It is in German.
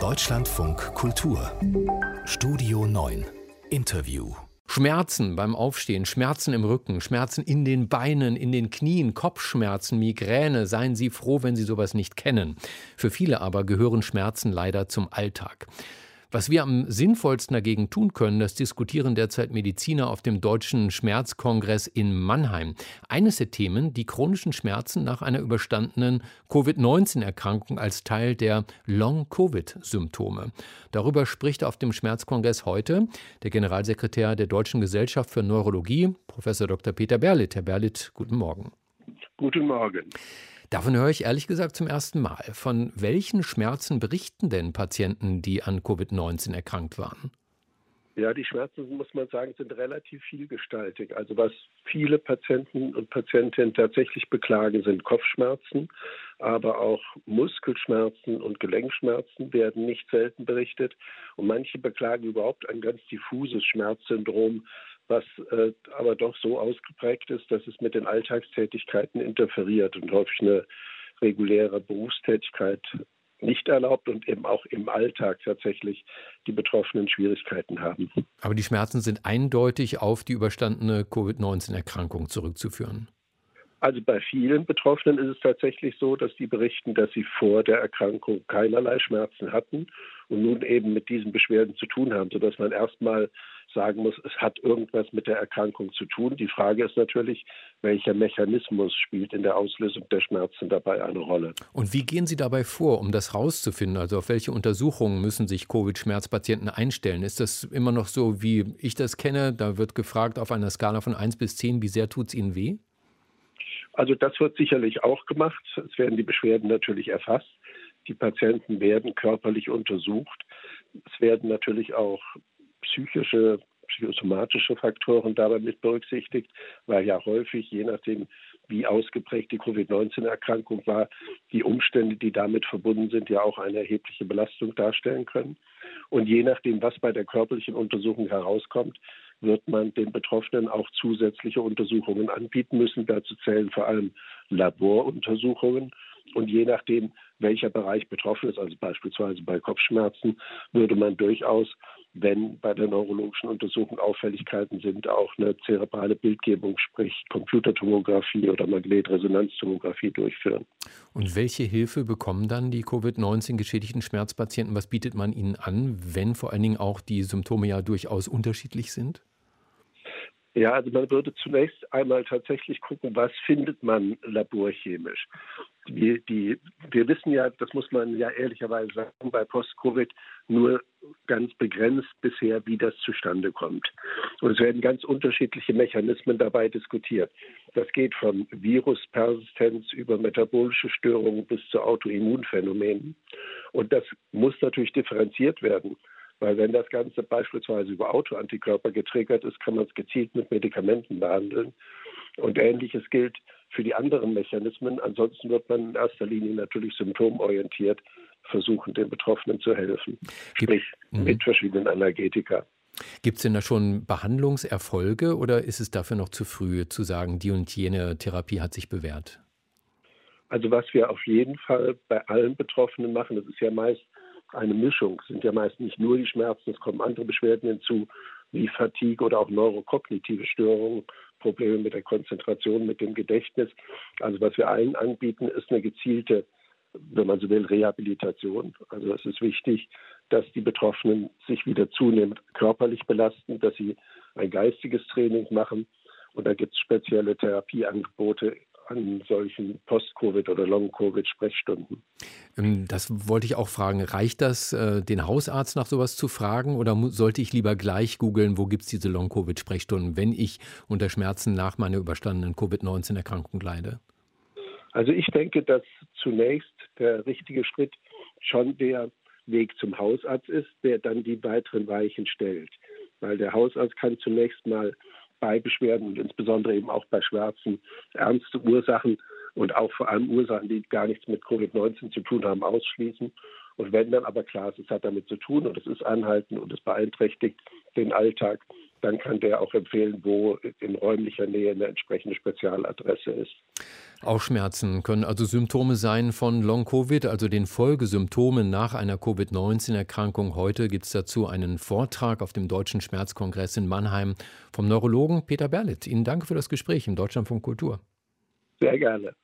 Deutschlandfunk Kultur Studio 9 Interview Schmerzen beim Aufstehen, Schmerzen im Rücken, Schmerzen in den Beinen, in den Knien, Kopfschmerzen, Migräne. Seien Sie froh, wenn Sie sowas nicht kennen. Für viele aber gehören Schmerzen leider zum Alltag. Was wir am sinnvollsten dagegen tun können, das diskutieren derzeit Mediziner auf dem Deutschen Schmerzkongress in Mannheim. Eines der Themen, die chronischen Schmerzen nach einer überstandenen Covid-19-Erkrankung als Teil der Long-Covid-Symptome. Darüber spricht auf dem Schmerzkongress heute der Generalsekretär der Deutschen Gesellschaft für Neurologie, Professor Dr. Peter Berlitt. Herr Berlitt, guten Morgen. Guten Morgen. Davon höre ich ehrlich gesagt zum ersten Mal. Von welchen Schmerzen berichten denn Patienten, die an Covid-19 erkrankt waren? Ja, die Schmerzen, muss man sagen, sind relativ vielgestaltig. Also was viele Patienten und Patientinnen tatsächlich beklagen, sind Kopfschmerzen, aber auch Muskelschmerzen und Gelenkschmerzen werden nicht selten berichtet. Und manche beklagen überhaupt ein ganz diffuses Schmerzsyndrom, was äh, aber doch so ausgeprägt ist, dass es mit den Alltagstätigkeiten interferiert und häufig eine reguläre Berufstätigkeit nicht erlaubt und eben auch im Alltag tatsächlich die Betroffenen Schwierigkeiten haben. Aber die Schmerzen sind eindeutig auf die überstandene Covid-19-Erkrankung zurückzuführen. Also bei vielen Betroffenen ist es tatsächlich so, dass die berichten, dass sie vor der Erkrankung keinerlei Schmerzen hatten und nun eben mit diesen Beschwerden zu tun haben, sodass man erstmal sagen muss, es hat irgendwas mit der Erkrankung zu tun. Die Frage ist natürlich, welcher Mechanismus spielt in der Auslösung der Schmerzen dabei eine Rolle. Und wie gehen Sie dabei vor, um das herauszufinden? Also auf welche Untersuchungen müssen sich Covid-Schmerzpatienten einstellen? Ist das immer noch so, wie ich das kenne? Da wird gefragt auf einer Skala von 1 bis 10, wie sehr tut es Ihnen weh? Also das wird sicherlich auch gemacht. Es werden die Beschwerden natürlich erfasst. Die Patienten werden körperlich untersucht. Es werden natürlich auch psychische, psychosomatische Faktoren dabei mit berücksichtigt, weil ja häufig, je nachdem, wie ausgeprägt die Covid-19-Erkrankung war, die Umstände, die damit verbunden sind, ja auch eine erhebliche Belastung darstellen können. Und je nachdem, was bei der körperlichen Untersuchung herauskommt, wird man den Betroffenen auch zusätzliche Untersuchungen anbieten müssen. Dazu zählen vor allem Laboruntersuchungen. Und je nachdem, welcher Bereich betroffen ist, also beispielsweise bei Kopfschmerzen, würde man durchaus, wenn bei der neurologischen Untersuchung Auffälligkeiten sind, auch eine zerebrale Bildgebung, sprich Computertomographie oder Magnetresonanztomographie durchführen. Und welche Hilfe bekommen dann die Covid-19 geschädigten Schmerzpatienten? Was bietet man ihnen an, wenn vor allen Dingen auch die Symptome ja durchaus unterschiedlich sind? Ja, also man würde zunächst einmal tatsächlich gucken, was findet man laborchemisch. Die, die, wir wissen ja, das muss man ja ehrlicherweise sagen, bei Post-Covid nur ganz begrenzt bisher, wie das zustande kommt. Und es werden ganz unterschiedliche Mechanismen dabei diskutiert. Das geht von Viruspersistenz über metabolische Störungen bis zu Autoimmunphänomenen. Und das muss natürlich differenziert werden. Weil wenn das Ganze beispielsweise über Autoantikörper getriggert ist, kann man es gezielt mit Medikamenten behandeln. Und ähnliches gilt für die anderen Mechanismen. Ansonsten wird man in erster Linie natürlich symptomorientiert versuchen, den Betroffenen zu helfen. Sprich mhm. mit verschiedenen Analgetika. Gibt es denn da schon Behandlungserfolge oder ist es dafür noch zu früh zu sagen, die und jene Therapie hat sich bewährt? Also was wir auf jeden Fall bei allen Betroffenen machen, das ist ja meist eine Mischung. Es sind ja meist nicht nur die Schmerzen, es kommen andere Beschwerden hinzu, wie Fatigue oder auch neurokognitive Störungen, Probleme mit der Konzentration, mit dem Gedächtnis. Also was wir allen anbieten, ist eine gezielte, wenn man so will, Rehabilitation. Also es ist wichtig, dass die Betroffenen sich wieder zunehmend körperlich belasten, dass sie ein geistiges Training machen. Und da gibt es spezielle Therapieangebote an solchen Post-Covid- oder Long-Covid-Sprechstunden. Ähm, das wollte ich auch fragen. Reicht das, äh, den Hausarzt nach sowas zu fragen oder sollte ich lieber gleich googeln, wo gibt es diese Long-Covid-Sprechstunden, wenn ich unter Schmerzen nach meiner überstandenen Covid-19-Erkrankung leide? Also ich denke, dass zunächst der richtige Schritt schon der Weg zum Hausarzt ist, der dann die weiteren Weichen stellt. Weil der Hausarzt kann zunächst mal bei Beschwerden und insbesondere eben auch bei Schmerzen ernste Ursachen und auch vor allem Ursachen, die gar nichts mit Covid-19 zu tun haben, ausschließen. Und wenn dann aber klar ist, es hat damit zu tun und es ist anhaltend und es beeinträchtigt den Alltag, dann kann der auch empfehlen, wo in räumlicher Nähe eine entsprechende Spezialadresse ist. Auch Schmerzen können also Symptome sein von Long-Covid, also den Folgesymptomen nach einer Covid-19-Erkrankung. Heute gibt es dazu einen Vortrag auf dem Deutschen Schmerzkongress in Mannheim vom Neurologen Peter Berlitt. Ihnen danke für das Gespräch im Deutschlandfunk Kultur. Sehr gerne.